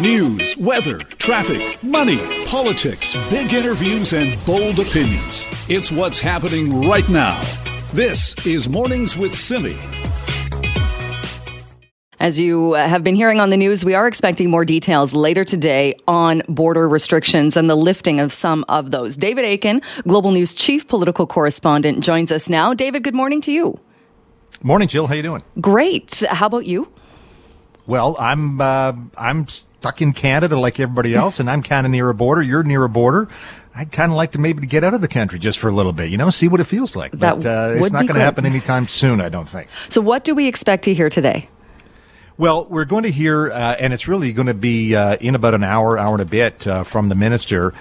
News, weather, traffic, money, politics, big interviews, and bold opinions. It's what's happening right now. This is Mornings with Simi. As you have been hearing on the news, we are expecting more details later today on border restrictions and the lifting of some of those. David Akin, Global News Chief Political Correspondent, joins us now. David, good morning to you. Morning, Jill. How you doing? Great. How about you? Well, I'm uh, I'm stuck in Canada like everybody else, and I'm kind of near a border. You're near a border. I'd kind of like to maybe get out of the country just for a little bit, you know, see what it feels like. That but uh, it's not going to happen anytime soon, I don't think. So, what do we expect to hear today? Well, we're going to hear, uh, and it's really going to be uh, in about an hour, hour and a bit uh, from the minister.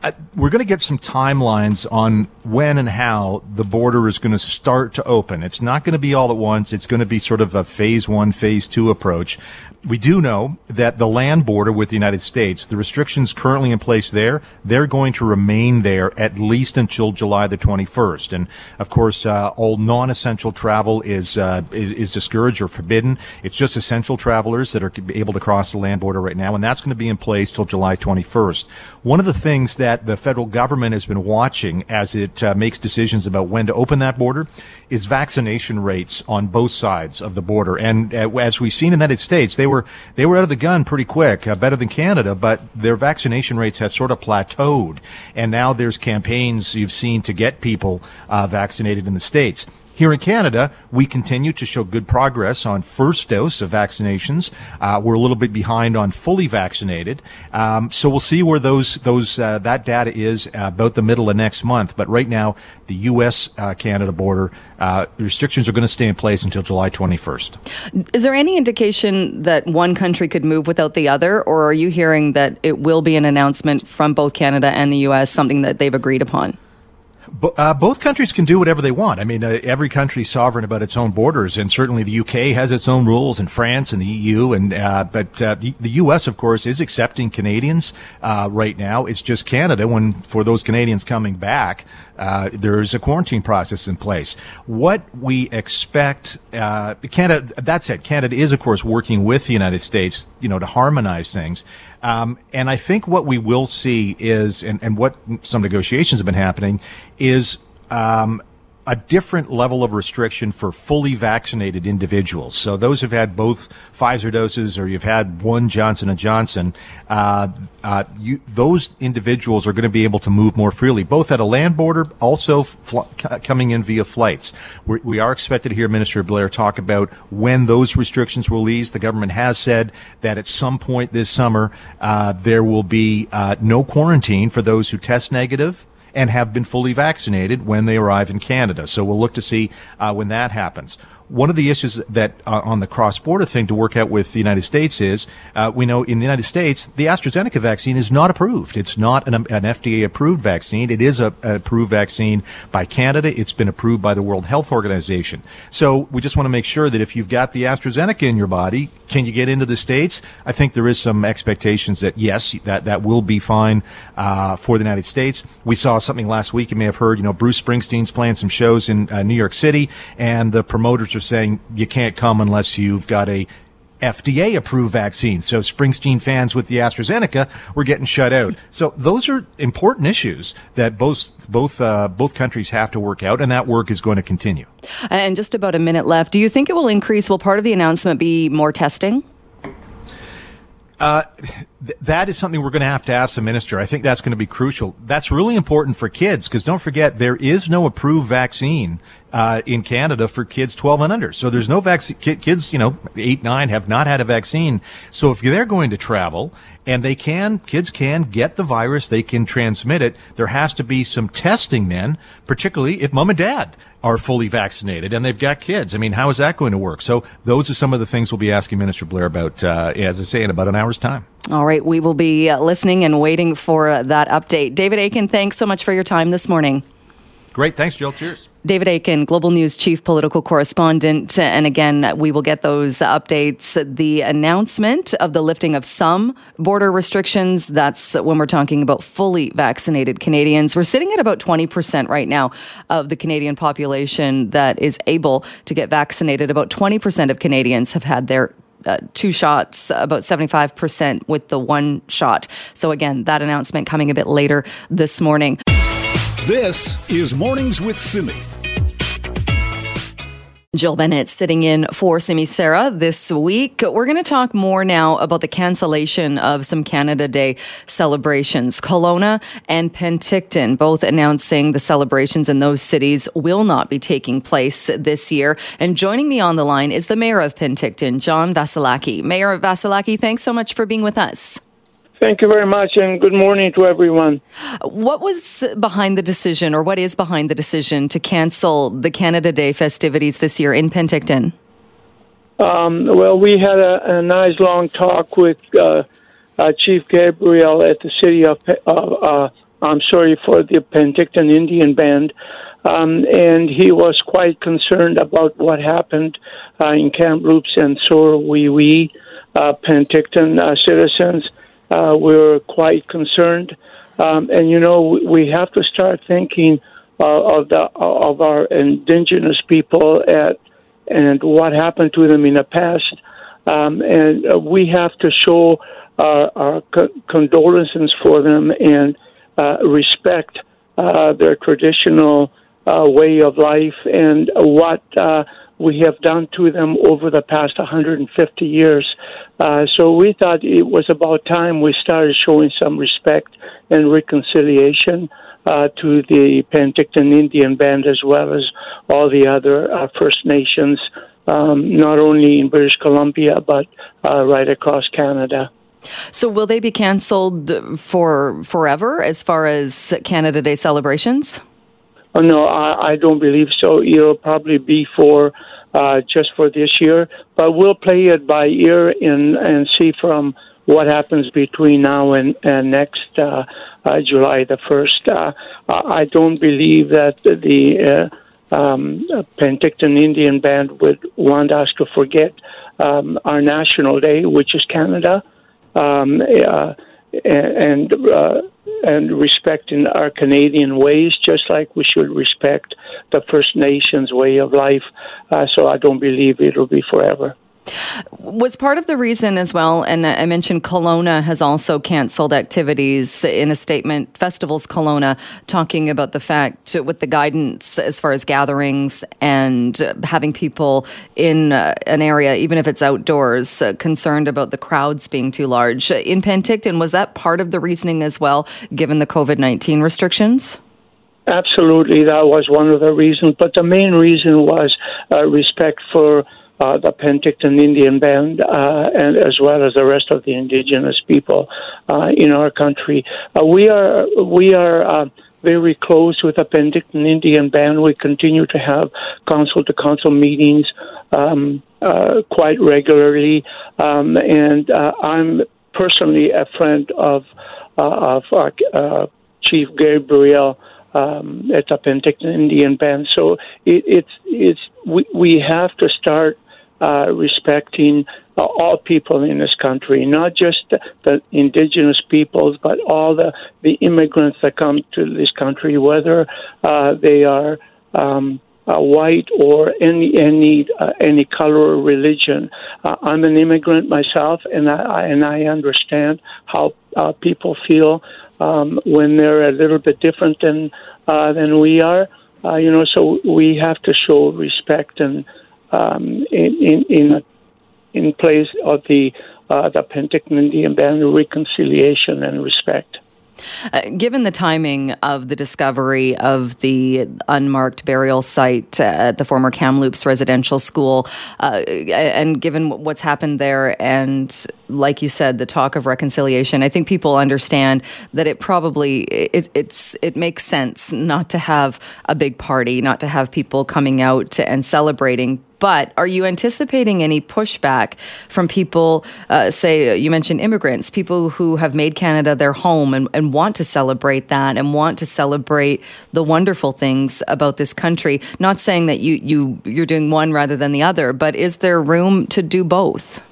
Uh, we're going to get some timelines on when and how the border is going to start to open. It's not going to be all at once. It's going to be sort of a phase one, phase two approach. We do know that the land border with the United States, the restrictions currently in place there, they're going to remain there at least until July the 21st. And of course, uh, all non-essential travel is, uh, is is discouraged or forbidden. It's just essential travelers that are able to cross the land border right now, and that's going to be in place till July 21st. One of the things that the federal government has been watching as it uh, makes decisions about when to open that border is vaccination rates on both sides of the border. And uh, as we've seen in the United States, they were they were out of the gun pretty quick, uh, better than Canada, but their vaccination rates have sort of plateaued. And now there's campaigns you've seen to get people uh, vaccinated in the states. Here in Canada, we continue to show good progress on first dose of vaccinations. Uh, we're a little bit behind on fully vaccinated, um, so we'll see where those those uh, that data is uh, about the middle of next month. But right now, the U.S. Uh, Canada border uh, restrictions are going to stay in place until July 21st. Is there any indication that one country could move without the other, or are you hearing that it will be an announcement from both Canada and the U.S., something that they've agreed upon? Uh, both countries can do whatever they want. I mean, uh, every is sovereign about its own borders, and certainly the UK has its own rules, and France and the EU. And uh, but uh, the, the US, of course, is accepting Canadians uh, right now. It's just Canada. When for those Canadians coming back, uh, there's a quarantine process in place. What we expect, uh, Canada. That said, Canada is, of course, working with the United States, you know, to harmonize things. Um, and I think what we will see is, and, and what some negotiations have been happening, is um, a different level of restriction for fully vaccinated individuals. So those who've had both Pfizer doses or you've had one Johnson and Johnson, uh, uh, you, those individuals are going to be able to move more freely, both at a land border, also fl- coming in via flights. We're, we are expected to hear Minister Blair talk about when those restrictions will ease. The government has said that at some point this summer uh, there will be uh, no quarantine for those who test negative and have been fully vaccinated when they arrive in Canada. So we'll look to see uh, when that happens. One of the issues that uh, on the cross-border thing to work out with the United States is uh, we know in the United States the AstraZeneca vaccine is not approved. It's not an, an FDA-approved vaccine. It is a, an approved vaccine by Canada. It's been approved by the World Health Organization. So we just want to make sure that if you've got the AstraZeneca in your body, can you get into the states? I think there is some expectations that yes, that that will be fine uh, for the United States. We saw something last week. You may have heard. You know, Bruce Springsteen's playing some shows in uh, New York City, and the promoters are saying you can't come unless you've got a FDA approved vaccine. So Springsteen fans with the AstraZeneca were getting shut out. So those are important issues that both both uh, both countries have to work out, and that work is going to continue. And just about a minute left. Do you think it will increase? Will part of the announcement be more testing? Th- that is something we're going to have to ask the minister. I think that's going to be crucial. That's really important for kids because don't forget there is no approved vaccine uh, in Canada for kids 12 and under. So there's no vaccine. Kids, you know, eight, nine have not had a vaccine. So if they're going to travel and they can, kids can get the virus, they can transmit it. There has to be some testing then, particularly if mom and dad are fully vaccinated and they've got kids. I mean, how is that going to work? So those are some of the things we'll be asking Minister Blair about, uh, as I say, in about an hour's time. All right, we will be uh, listening and waiting for uh, that update. David Akin, thanks so much for your time this morning. Great. Thanks, Jill. Cheers. David Akin, Global News Chief Political Correspondent. And again, we will get those updates. The announcement of the lifting of some border restrictions, that's when we're talking about fully vaccinated Canadians. We're sitting at about 20% right now of the Canadian population that is able to get vaccinated. About 20% of Canadians have had their uh, two shots, about 75% with the one shot. So, again, that announcement coming a bit later this morning. This is Mornings with Simi. Jill Bennett sitting in for Simi Sara this week. We're going to talk more now about the cancellation of some Canada Day celebrations. Kelowna and Penticton both announcing the celebrations in those cities will not be taking place this year. And joining me on the line is the mayor of Penticton, John Vassilaki. Mayor Vassilaki, thanks so much for being with us. Thank you very much, and good morning to everyone. What was behind the decision, or what is behind the decision to cancel the Canada Day festivities this year in Penticton? Um, well, we had a, a, nice long talk with uh, uh, Chief Gabriel at the city of, uh, uh I'm sorry, for the Penticton Indian Band. Um, and he was quite concerned about what happened uh, in Kamloops and Sour Wee we, uh, Penticton citizens uh, we're quite concerned. Um, and you know, we have to start thinking uh, of the of our indigenous people at and what happened to them in the past. Um, and uh, we have to show our, our co- condolences for them and uh, respect uh, their traditional uh, way of life and what uh, we have done to them over the past 150 years. Uh, so we thought it was about time we started showing some respect and reconciliation uh, to the Penticton Indian Band as well as all the other uh, First Nations, um, not only in British Columbia but uh, right across Canada. So, will they be cancelled for forever as far as Canada Day celebrations? Oh, no, I, I don't believe so. It'll probably be for uh, just for this year, but we'll play it by ear and and see from what happens between now and, and next uh, uh, July the first. Uh, I don't believe that the uh, um, Penticton Indian Band would want us to forget um, our national day, which is Canada. Um, uh, and uh, and respecting our Canadian ways, just like we should respect the First Nations way of life. Uh, so I don't believe it'll be forever. Was part of the reason as well, and I mentioned Kelowna has also canceled activities in a statement, Festivals Kelowna, talking about the fact with the guidance as far as gatherings and having people in uh, an area, even if it's outdoors, uh, concerned about the crowds being too large. In Penticton, was that part of the reasoning as well, given the COVID 19 restrictions? Absolutely, that was one of the reasons. But the main reason was uh, respect for uh, the Penticton Indian Band, uh, and as well as the rest of the indigenous people uh, in our country. Uh, we are we are uh, very close with the Penticton Indian Band. We continue to have council to council meetings um, uh, quite regularly, um, and I'm personally a friend of of Chief Gabriel. Um, at the Penticton Indian Band, so it, it's it's we we have to start uh, respecting uh, all people in this country, not just the, indigenous peoples, but all the, the immigrants that come to this country, whether uh, they are um, uh, white or any any uh, any color or religion. Uh, I'm an immigrant myself, and I and I understand how people feel um, when they're a little bit different than than we are. you know, so we have to show respect and um, in, in, in place of the, uh, the Indian Band reconciliation and respect. Uh, given the timing of the discovery of the unmarked burial site at the former Kamloops residential school, uh, and given what's happened there, and like you said, the talk of reconciliation, I think people understand that it probably it, it's it makes sense not to have a big party, not to have people coming out and celebrating, but are you anticipating any pushback from people, uh, say, uh, you mentioned immigrants, people who have made Canada their home and, and want to celebrate that and want to celebrate the wonderful things about this country? Not saying that you, you, you're doing one rather than the other, but is there room to do both?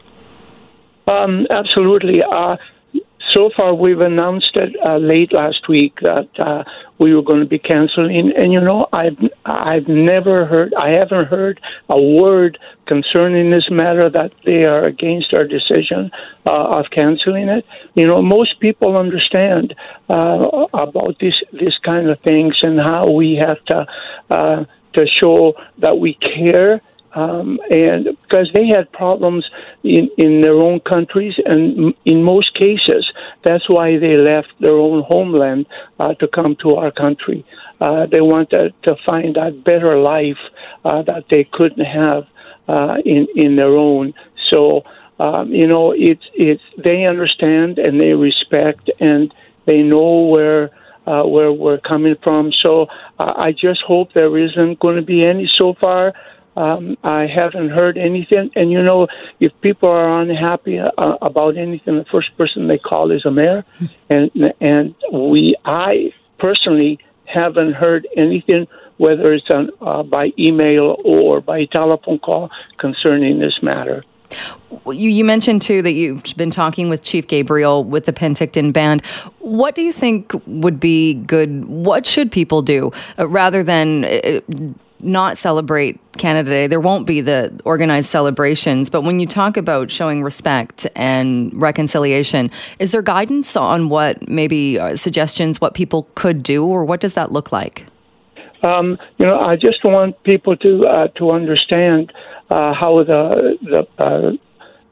Um, absolutely. Uh, so far, we've announced it uh, late last week that uh, we were going to be canceling. And you know, I've I've never heard, I haven't heard a word concerning this matter that they are against our decision uh, of canceling it. You know, most people understand uh, about this this kind of things and how we have to uh, to show that we care um, and because they had problems in, in their own countries, and in most cases, that's why they left their own homeland uh, to come to our country. Uh, they wanted to find a better life uh, that they couldn't have uh, in in their own. So um, you know, it's it's they understand and they respect and they know where. Uh, where we're coming from. So uh, I just hope there isn't going to be any so far um, I haven't heard anything. And you know, if people are unhappy uh, about anything, the first person they call is a mayor. and and we, I personally haven't heard anything, whether it's on, uh, by email or by telephone call, concerning this matter. You, you, mentioned too that you've been talking with Chief Gabriel with the Penticton Band. What do you think would be good? What should people do uh, rather than uh, not celebrate Canada Day. There won't be the organized celebrations. But when you talk about showing respect and reconciliation, is there guidance on what maybe uh, suggestions, what people could do, or what does that look like? Um, you know, I just want people to uh, to understand uh, how the the uh,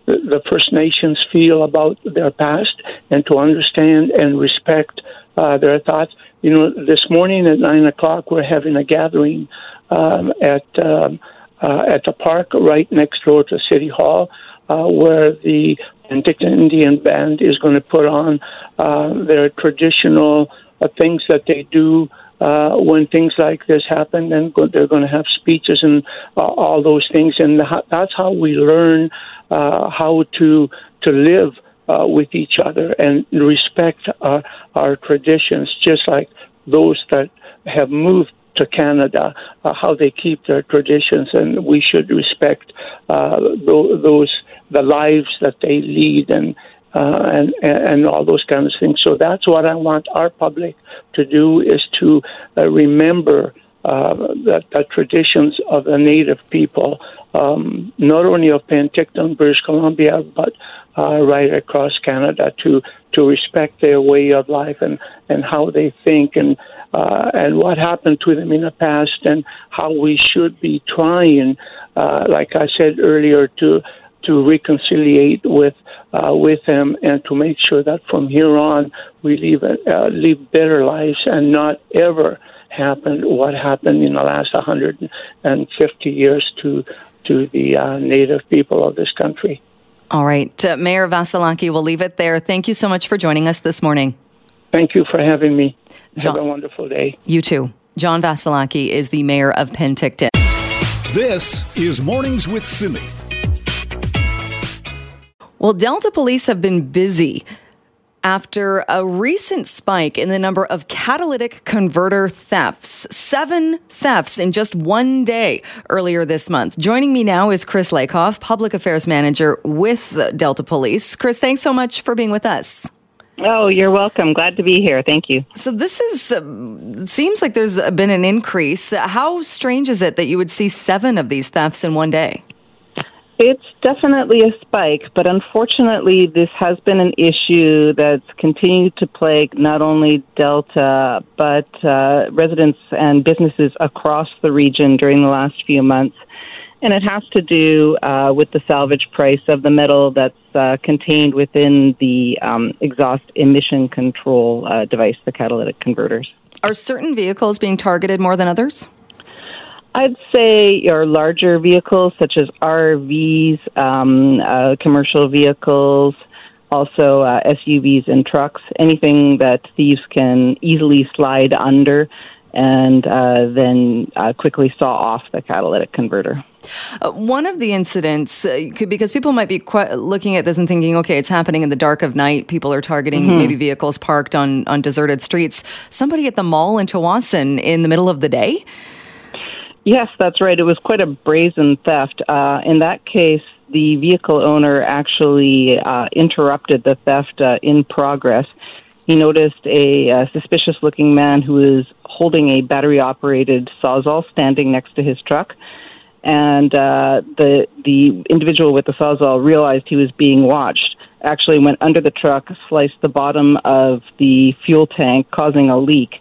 the First Nations feel about their past and to understand and respect uh, their thoughts. You know, this morning at nine o'clock, we're having a gathering um, at um, uh, at the park right next door to City Hall, uh, where the Penticton Indian Band is going to put on uh, their traditional uh, things that they do uh, when things like this happen. And they're going to have speeches and uh, all those things, and that's how we learn uh, how to to live uh, with each other and respect our, our traditions, just like those that have moved to Canada, uh, how they keep their traditions, and we should respect uh, those the lives that they lead and. Uh, and and all those kinds of things. So that's what I want our public to do is to uh, remember uh, that the traditions of the native people, um, not only of Penticton, British Columbia, but uh, right across Canada, to to respect their way of life and and how they think and uh, and what happened to them in the past and how we should be trying, uh, like I said earlier, to to reconciliate with uh, with them and to make sure that from here on we live uh, live better lives and not ever happen what happened in the last 150 years to to the uh, native people of this country. All right, uh, Mayor Vassilaki, we'll leave it there. Thank you so much for joining us this morning. Thank you for having me. John, Have a wonderful day. You too. John Vassilaki is the mayor of Penticton. This is Mornings with Simi. Well, Delta police have been busy after a recent spike in the number of catalytic converter thefts. Seven thefts in just one day earlier this month. Joining me now is Cris Leykauf, Public Affairs Manager with Delta Police. Chris, thanks so much for being with us. Oh, you're welcome. Glad to be here. Thank you. So this is uh, seems like there's been an increase. How strange is it that you would see 7 of these thefts in one day? It's definitely a spike, but unfortunately, this has been an issue that's continued to plague not only Delta, but uh, residents and businesses across the region during the last few months and it has to do uh, with the salvage price of the metal that's uh, contained within the um, exhaust emission control uh, device, the catalytic converters. Are certain vehicles being targeted more than others? I'd say your larger vehicles, such as RVs, um, uh, commercial vehicles, also uh, SUVs and trucks, anything that thieves can easily slide under and uh, then uh, quickly saw off the catalytic converter. Uh, one of the incidents, uh, could, because people might be quite looking at this and thinking, okay, it's happening in the dark of night. People are targeting mm-hmm. maybe vehicles parked on, on deserted streets. Somebody at the mall in Tsawwassen in the middle of the day? Yes, that's right. It was quite a brazen theft. Uh, in that case, the vehicle owner actually uh, interrupted the theft uh, in progress. He noticed a uh, suspicious looking man who was holding a battery operated Sawzall standing next to his truck. And uh, the, the individual with the Sawzall realized he was being watched, actually went under the truck, sliced the bottom of the fuel tank, causing a leak,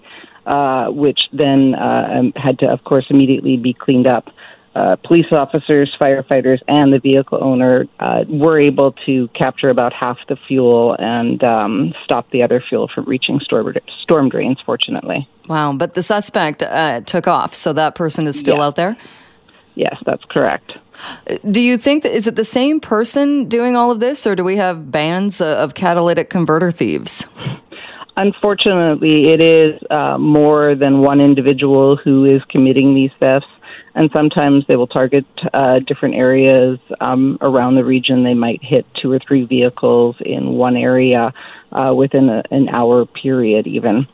uh, which then uh, um, had to, of course, immediately be cleaned up uh, police officers, firefighters, and the vehicle owner uh, were able to capture about half the fuel and um, stop the other fuel from reaching storm, storm drains, fortunately. Wow, but the suspect uh, took off, so that person is still yeah. out there? Yes, that's correct. Do you think that is it the same person doing all of this, or do we have bands of catalytic converter thieves? Unfortunately, it is uh, more than one individual who is committing these thefts and sometimes they will target uh, different areas um, around the region. They might hit two or three vehicles in one area uh, within a, an hour period, even.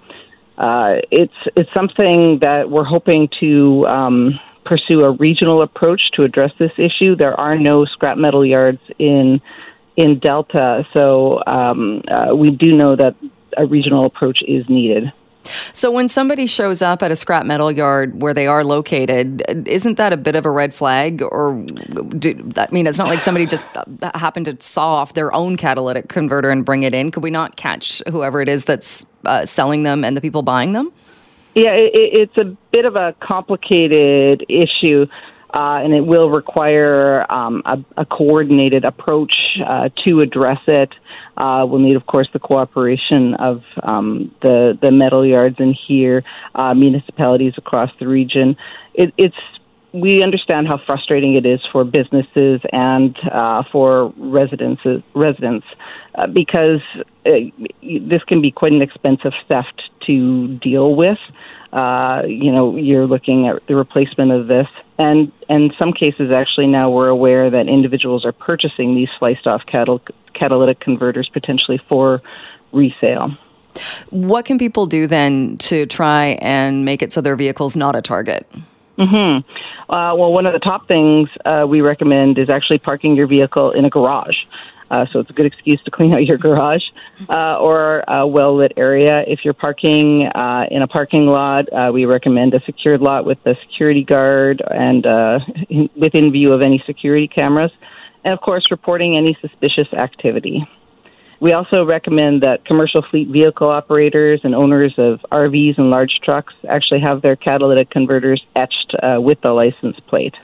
Uh, it's it's something that we're hoping to um, pursue a regional approach to address this issue. There are no scrap metal yards in in Delta, so um, uh, we do know that a regional approach is needed. So when somebody shows up at a scrap metal yard where they are located, isn't that a bit of a red flag? Or do, I mean, it's not like somebody just happened to saw off their own catalytic converter and bring it in. Could we not catch whoever it is that's uh, selling them and the people buying them? Yeah, it, it's a bit of a complicated issue uh, and it will require um, a, a, coordinated approach uh, to address it. Uh, we'll need, of course, the cooperation of um, the the metal yards in here, uh, municipalities across the region. It, it's we understand how frustrating it is for businesses and uh, for residents residents uh, because this can be quite an expensive theft to deal with. you know, you're looking at the replacement of this and in some cases, actually, now we're aware that individuals are purchasing these sliced off catal- catalytic converters potentially for resale. What can people do then to try and make it so their vehicle's not a target? Mm-hmm. Uh, well, one of the top things uh, we recommend is actually parking your vehicle in a garage. Uh, so it's a good excuse to clean out your garage uh, or a well lit area. If you're parking uh, in a parking lot, uh, we recommend a secured lot with a security guard and uh, in, within view of any security cameras. And of course, reporting any suspicious activity. We also recommend that commercial fleet vehicle operators and owners of RVs and large trucks actually have their catalytic converters etched uh, with the license plate.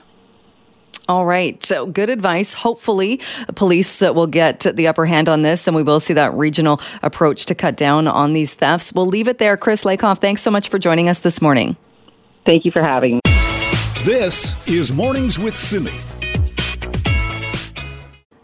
All right. So good advice. Hopefully, police uh, will get the upper hand on this and we will see that regional approach to cut down on these thefts. We'll leave it there. Cris Leykauf, thanks so much for joining us this morning. Thank you for having me. This is Mornings with Simi.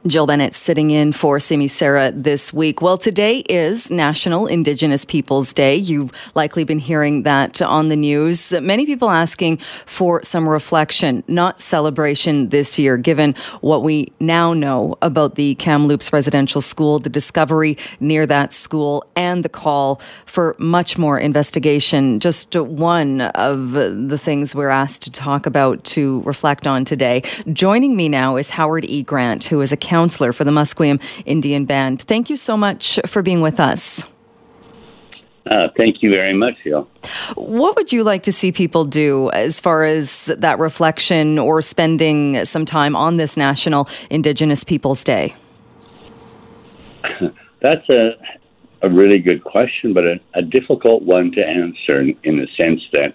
Jill Bennett sitting in for Simi Sara this week. Well, today is National Indigenous Peoples Day. You've likely been hearing that on the news. Many people asking for some reflection, not celebration this year, given what we now know about the Kamloops Residential School, the discovery near that school, and the call for much more investigation. Just one of the things we're asked to talk about to reflect on today. Joining me now is Howard E. Grant, who is a councillor for the Musqueam Indian Band. Thank you so much for being with us. Uh, thank you very much, Jill. What would you like to see people do as far as that reflection or spending some time on this National Indigenous Peoples Day? That's a, a really good question, but a, a difficult one to answer in, in the sense that,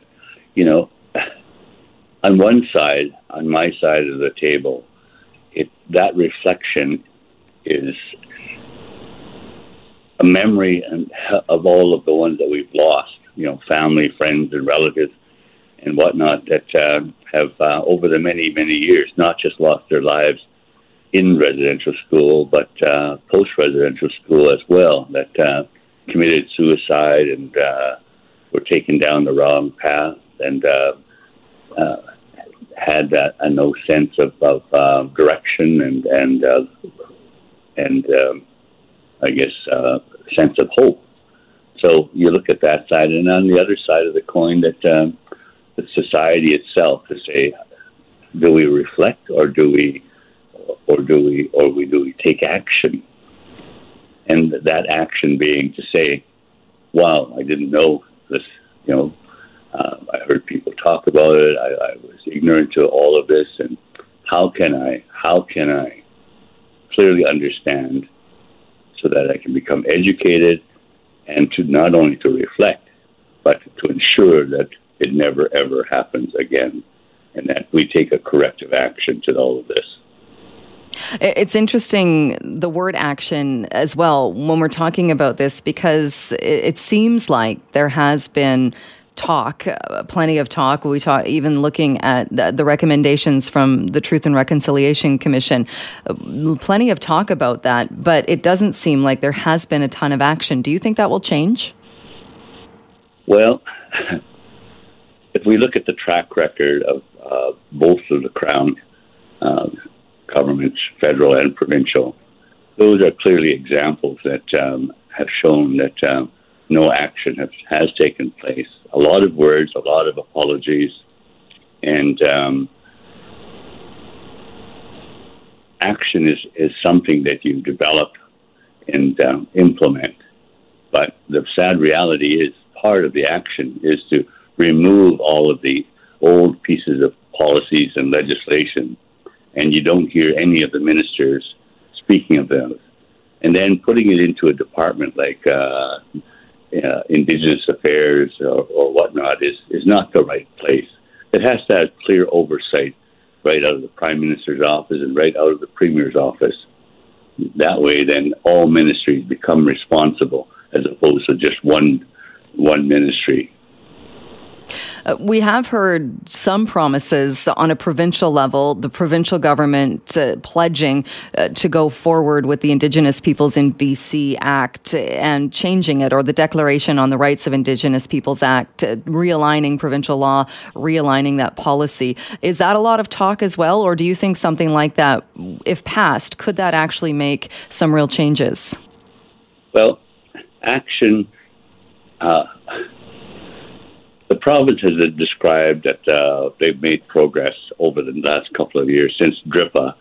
you know, on one side, on my side of the table, it that reflection is a memory and of all of the ones that we've lost, you know, family, friends, and relatives, and whatnot that uh, have uh, over the many many years not just lost their lives in residential school, but uh, post residential school as well, that uh, committed suicide and uh, were taken down the wrong path and uh, uh, had a, a no sense of, of uh, direction and and uh, and um, I guess uh, sense of hope. So you look at that side, and on the other side of the coin, that um, the society itself to say, do we reflect or do we or do we or we do we take action? And that action being to say, "Wow, I didn't know this." You know, uh, I heard people talk about it. I, I was ignorant to all of this, and how can I? How can I clearly understand so that I can become educated and to not only to reflect, but to ensure that it never ever happens again, and that we take a corrective action to all of this. It's interesting the word action as well when we're talking about this because it seems like there has been talk, uh, plenty of talk. We talk even looking at the, the, recommendations from the Truth and Reconciliation Commission, uh, plenty of talk about that, but it doesn't seem like there has been a ton of action. Do you think that will change? Well, if we look at the track record of uh, both of the Crown uh, governments, federal and provincial, those are clearly examples that um, have shown that um, no action has, has taken place. A lot of words, a lot of apologies, and um, action is, is something that you develop and um, implement. But the sad reality is part of the action is to remove all of the old pieces of policies and legislation, and you don't hear any of the ministers speaking of those. And then putting it into a department like uh, uh, Indigenous affairs or, or whatnot is, is not the right place. It has to have clear oversight right out of the Prime Minister's office and right out of the Premier's office. That way, then all ministries become responsible as opposed to just one one ministry uh, we have heard some promises on a provincial level, the provincial government uh, pledging uh, to go forward with the Indigenous Peoples in BC Act and changing it, or the Declaration on the Rights of Indigenous Peoples Act, uh, realigning provincial law, realigning that policy. Is that a lot of talk as well, or do you think something like that, if passed, could that actually make some real changes? Well, action. Uh, the province has described that uh, they've made progress over the last couple of years since DRIPA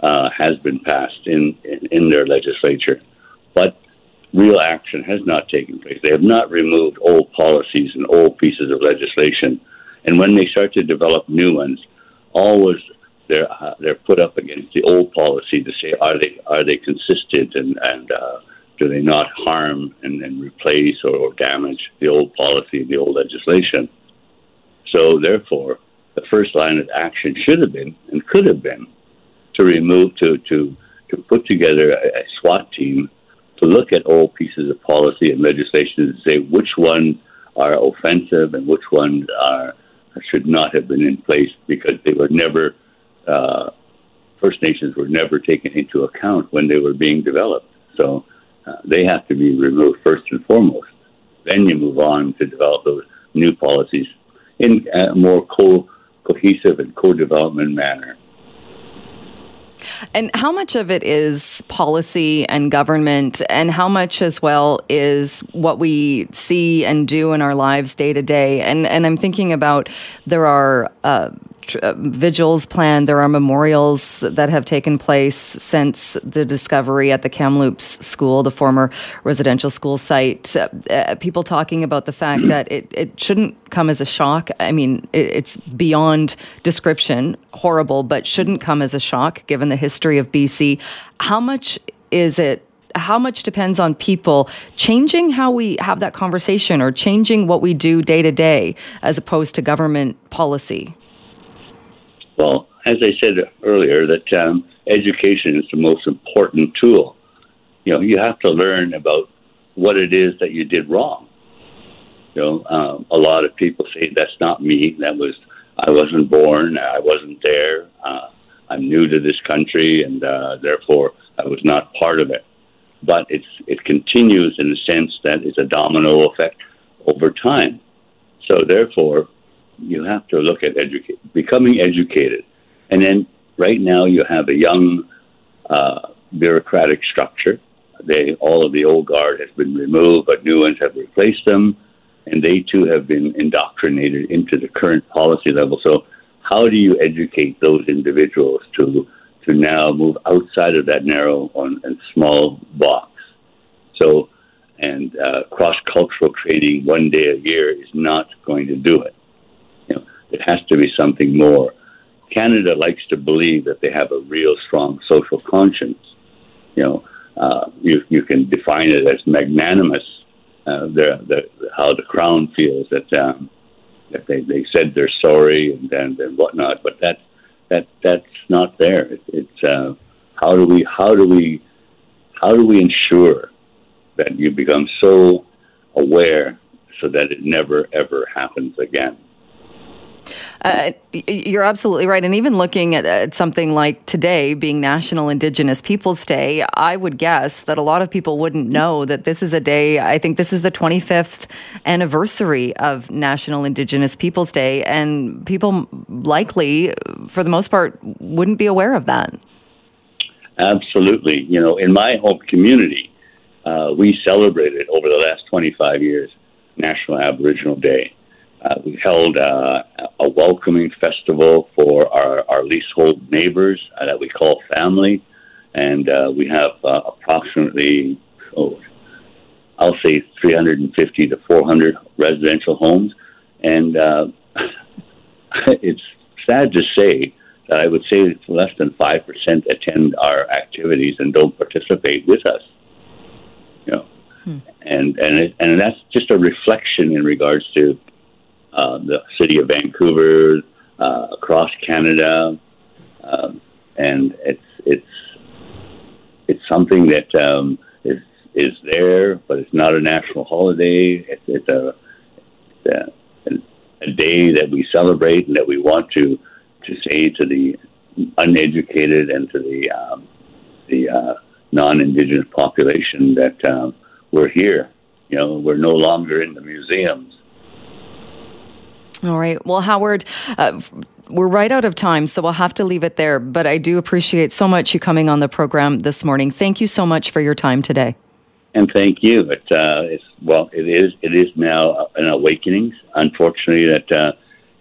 uh, has been passed in, in, in their legislature. But real action has not taken place. They have not removed old policies and old pieces of legislation. And when they start to develop new ones, always they're uh, they're put up against the old policy to say are they are they consistent and and uh, do they not harm and, and replace or, or damage the old policy, the old legislation? So, therefore, the first line of action should have been and could have been to remove, to, to, to put together a, a SWAT team to look at all pieces of policy and legislation and say which ones are offensive and which ones are should not have been in place because they were never uh, First Nations were never taken into account when they were being developed. So uh, they have to be removed first and foremost. Then you move on to develop those new policies in a more co- cohesive and co-development manner. And how much of it is policy and government, and how much as well is what we see and do in our lives day to day? And and I'm thinking about there are. Uh, uh, vigils planned. There are memorials that have taken place since the discovery at the Kamloops school, the former residential school site. Uh, uh, people talking about the fact mm-hmm. that it, it shouldn't come as a shock. I mean, it, it's beyond description, horrible, but shouldn't come as a shock given the history of BC. How much is it how much depends on people changing how we have that conversation or changing what we do day to day as opposed to government policy? Well, as I said earlier, that um, education is the most important tool. You know, you have to learn about what it is that you did wrong. You know, um, a lot of people say that's not me. That was I wasn't born. I wasn't there. Uh, I'm new to this country, and uh, therefore I was not part of it. But it's it continues in the sense that it's a domino effect over time. So therefore, you have to look at becoming educated. And then right now you have a young uh, bureaucratic structure. They all of the old guard has been removed, but new ones have replaced them, and they too have been indoctrinated into the current policy level. So, how do you educate those individuals to to now move outside of that narrow and small box. So, and uh, cross cultural training one day a year is not going to do it. It has to be something more. Canada likes to believe that they have a real strong social conscience. You know, uh, you you can define it as magnanimous. Uh, the, the, how the crown feels that um, that they, they said they're sorry and, and and whatnot, but that that that's not there. It, it's uh, how do we how do we how do we ensure that you become so aware so that it never ever happens again? Uh, you're absolutely right. And even looking at, at, something like today being National Indigenous Peoples Day, I would guess that a lot of people wouldn't know that this is a day. I think this is the 25th anniversary of National Indigenous Peoples Day. And people likely, for the most part, wouldn't be aware of that. Absolutely. You know, in my home community, uh, we celebrated over the last 25 years National Aboriginal Day. Uh, we held uh, a welcoming festival for our, our leasehold neighbors uh, that we call family. And uh, we have uh, approximately, oh, I'll say 350 to 400 residential homes. And uh, it's sad to say that I would say less than 5% attend our activities and don't participate with us. You know, hmm. and and it, and that's just a reflection in regards to uh, the city of Vancouver, uh, across Canada, um, and it's it's it's something that um, is is there, but it's not a national holiday. It's, it's a, a, a day that we celebrate and that we want to to say to the uneducated and to the um, the uh, non-indigenous population that um, we're here. You know, we're no longer in the museums. All right. Well, Howard, uh, we're right out of time, so we'll have to leave it there. But I do appreciate so much you coming on the program this morning. Thank you so much for your time today. And thank you. It, uh, it's well, it is. It is now an awakening. Unfortunately, that uh,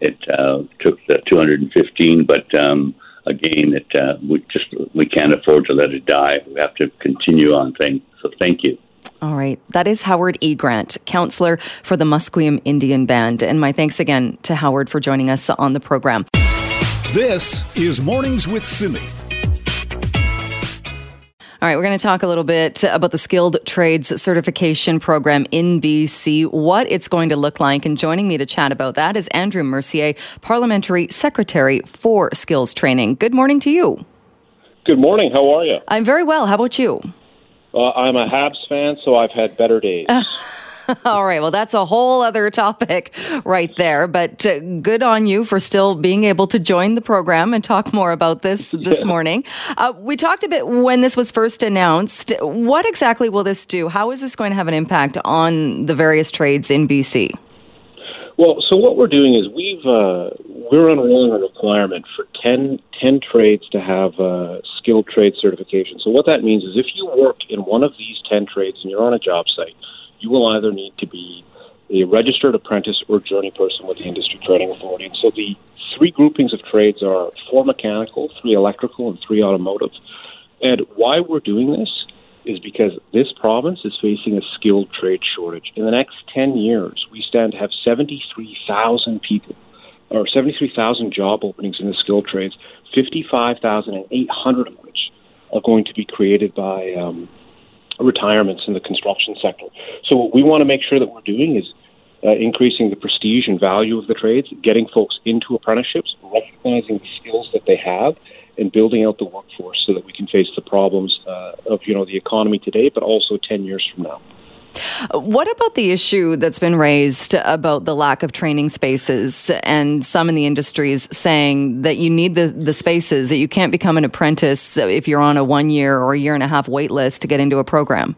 it uh, took the 215, but um, again, it uh, we just we can't afford to let it die. We have to continue on things. So thank you. All right. That is Howard E. Grant, councillor for the Musqueam Indian Band. And my thanks again to Howard for joining us on the program. This is Mornings with Simi. All right, we're going to talk a little bit about the Skilled Trades Certification Program in BC, what it's going to look like. And joining me to chat about that is Andrew Mercier, Parliamentary Secretary for Skills Training. Good morning to you. Good morning. How are you? I'm very well. How about you? Uh, I'm a Habs fan, so I've had better days. All right. Well, that's a whole other topic right there. But uh, good on you for still being able to join the program and talk more about this this yeah. morning. Uh, we talked a bit when this was first announced. What exactly will this do? How is this going to have an impact on the various trades in BC? Well, so what we're doing is we've uh, we're unrolling a requirement for 10, 10 trades to have a skilled trade certification. So what that means is if you work in one of these ten trades and you're on a job site, you will either need to be a registered apprentice or journey person with the Industry Training Authority. And so the three groupings of trades are four mechanical, three electrical, and three automotive. And why we're doing this is because this province is facing a skilled trade shortage. In the next 10 years, we stand to have 73,000 people, or 73,000 job openings in the skilled trades, 55,800 of which are going to be created by um, retirements in the construction sector. So, what we want to make sure that we're doing is uh, increasing the prestige and value of the trades, getting folks into apprenticeships, recognizing the skills that they have, and building out the workforce so that we can face the problems uh, of you know the economy today, but also ten years from now. What about the issue that's been raised about the lack of training spaces and some in the industries saying that you need the, the spaces, that you can't become an apprentice if you're on a one year or a year and a half wait list to get into a program?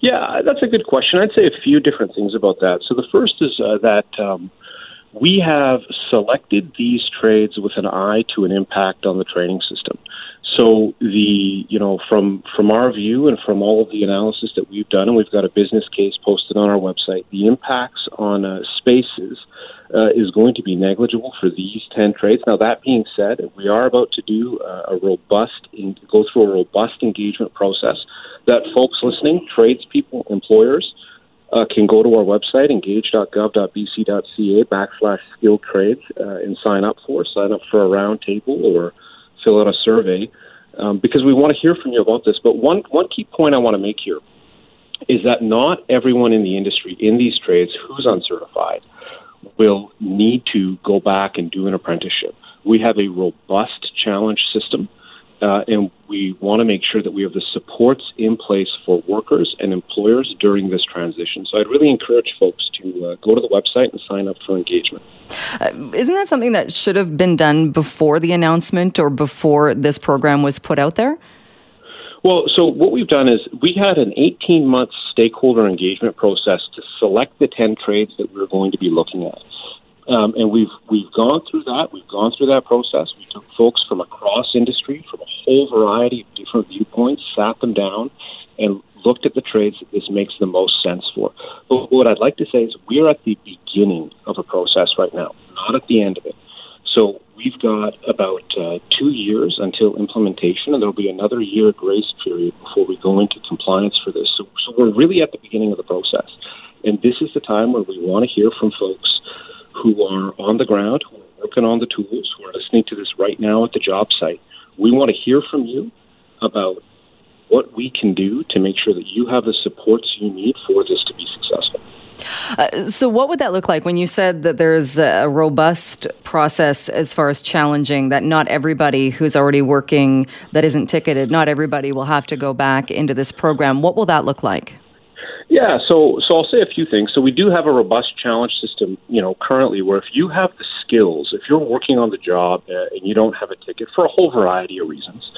Yeah, that's a good question. I'd say a few different things about that. So the first is uh, that um, we have selected these trades with an eye to an impact on the training system. so the you know from from our view and from all of the analysis that we've done, and we've got a business case posted on our website. The impacts on uh, spaces uh, is going to be negligible for these ten trades. Now that being said, we are about to do uh, a robust in, go through a robust engagement process that folks listening, tradespeople, employers. Uh, can go to our website, engage.gov.bc.ca backslash skilled trades, uh, and sign up for. Sign up for a roundtable or fill out a survey um, because we want to hear from you about this. But one, one key point I want to make here is that not everyone in the industry, in these trades, who's uncertified, will need to go back and do an apprenticeship. We have a robust challenge system uh, and we want to make sure that we have the supports in place for workers and employers during this transition. So I'd really encourage folks to uh, go to the website and sign up for engagement. Uh, isn't that something that should have been done before the announcement or before this program was put out there? Well, so what we've done is we had an 18 month stakeholder engagement process to select the 10 trades that we we're going to be looking at. Um, and we've we've gone through that. We've gone through that process. We took folks from across industry, from a whole variety of different viewpoints, sat them down, and looked at the trades that this makes the most sense for. But what I'd like to say is we're at the beginning of a process right now, not at the end of it. So we've got about uh, two years until implementation, and there'll be another year grace period before we go into compliance for this. So, so we're really at the beginning of the process, and this is the time where we want to hear from folks who are on the ground, who are working on the tools, who are listening to this right now at the job site. We want to hear from you about what we can do to make sure that you have the supports you need for this to be successful. Uh, so, what would that look like when you said that there's a robust process as far as challenging that not everybody who's already working that isn't ticketed, not everybody will have to go back into this program? What will that look like? Yeah, so so I'll say a few things. So we do have a robust challenge system, you know, currently where if you have the skills, if you're working on the job uh, and you don't have a ticket for a whole variety of reasons,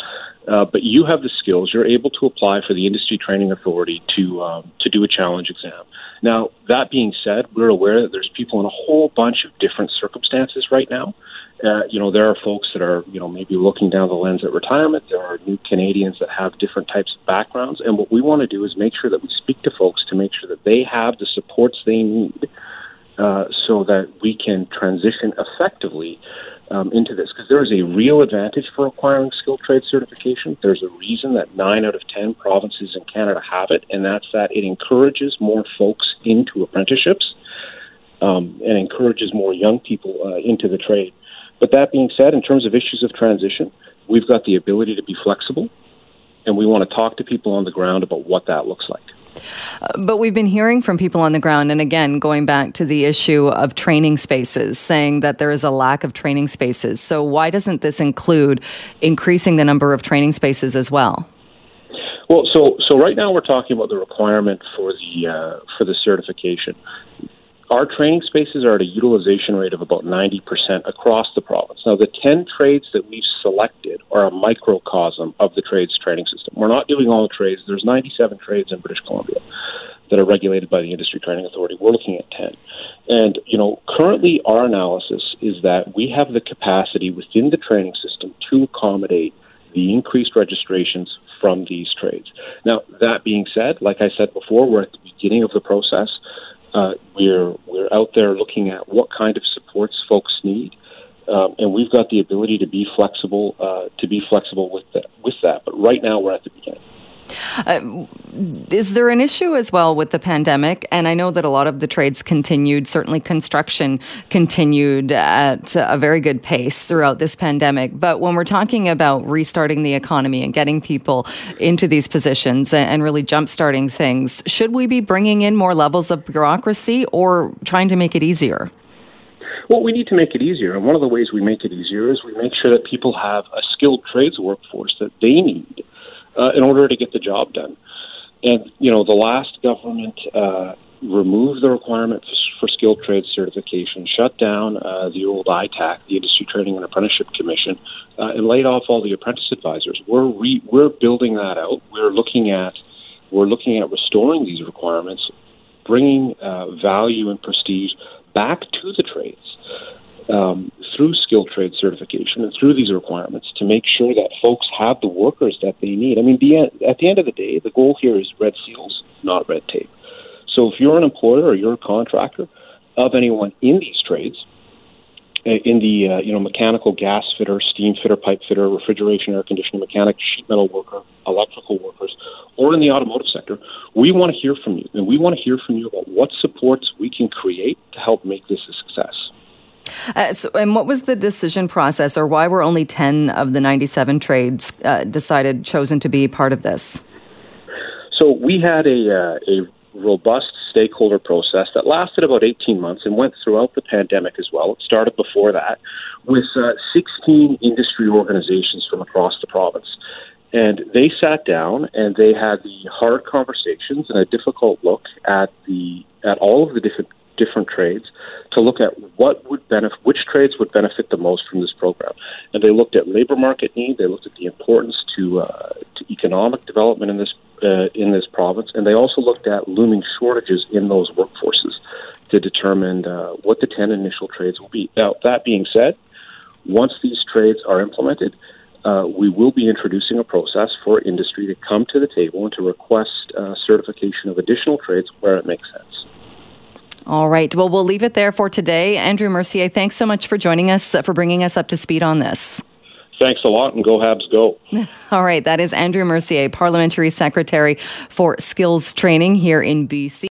uh, but you have the skills, you're able to apply for the Industry Training Authority to um, to do a challenge exam. Now, that being said, we're aware that there's people in a whole bunch of different circumstances right now. Uh, you know, there are folks that are, you know, maybe looking down the lens at retirement. There are new Canadians that have different types of backgrounds. And what we want to do is make sure that we speak to folks to make sure that they have the supports they need uh, so that we can transition effectively um, into this. Because there is a real advantage for acquiring skilled trade certification. There's a reason that nine out of 10 provinces in Canada have it, and that's that it encourages more folks into apprenticeships um, and encourages more young people uh, into the trade. But that being said, in terms of issues of transition, we've got the ability to be flexible, and we want to talk to people on the ground about what that looks like. Uh, but we've been hearing from people on the ground, and again, going back to the issue of training spaces, saying that there is a lack of training spaces. So, why doesn't this include increasing the number of training spaces as well? Well, so so right now we're talking about the requirement for the uh, for the certification our training spaces are at a utilization rate of about 90% across the province. Now, the 10 trades that we've selected are a microcosm of the trades training system. We're not doing all the trades. There's 97 trades in British Columbia that are regulated by the Industry Training Authority. We're looking at 10. And, you know, currently our analysis is that we have the capacity within the training system to accommodate the increased registrations from these trades. Now, that being said, like I said before, we're at the beginning of the process. Uh, we're we're out there looking at what kind of supports folks need, um, and we've got the ability to be flexible uh, to be flexible with that. With that, but right now we're at the beginning. Uh, is there an issue as well with the pandemic? And I know that a lot of the trades continued, certainly construction continued at a very good pace throughout this pandemic. But when we're talking about restarting the economy and getting people into these positions and really jumpstarting things, should we be bringing in more levels of bureaucracy or trying to make it easier? Well, we need to make it easier. And one of the ways we make it easier is we make sure that people have a skilled trades workforce that they need uh, in order to get the job done. And you know, the last government uh, removed the requirement for skilled trade certification, shut down uh, the old ITAC, the Industry Training and Apprenticeship Commission, uh, and laid off all the apprentice advisors. We're re- we're building that out. We're looking at we're looking at restoring these requirements, bringing uh, value and prestige back to the trades um, through skilled trade certification and through these requirements to make sure that folks have the workers that they need. I mean, the, at the end of the day, the goal here is red seals, not red tape. So if you're an employer or you're a contractor of anyone in these trades, uh, in the uh, you know mechanical gas fitter, steam fitter, pipe fitter, refrigeration, air conditioning mechanic, sheet metal worker, electrical workers, or in the automotive sector, we want to hear from you, and we want to hear from you about what supports we can create to help make this a success. Uh, so, and what was the decision process, or why were only ten of the ninety-seven trades uh, decided chosen to be part of this? So we had a uh, a robust stakeholder process that lasted about 18 months and went throughout the pandemic as well. It started before that with uh, 16 industry organizations from across the province. And they sat down and they had the hard conversations and a difficult look at the at all of the different different trades to look at what would benefit which trades would benefit the most from this program. And they looked at labor market need, they looked at the importance to uh, to economic development in this uh, in this province, and they also looked at looming shortages in those workforces to determine uh, what the 10 initial trades will be. Now, that being said, once these trades are implemented, uh, we will be introducing a process for industry to come to the table and to request uh, certification of additional trades where it makes sense. All right. Well, we'll leave it there for today. Andrew Mercier, thanks so much for joining us, uh, for bringing us up to speed on this. Thanks a lot and go Habs go. All right. That is Andrew Mercier, Parliamentary Secretary for Skills Training here in BC.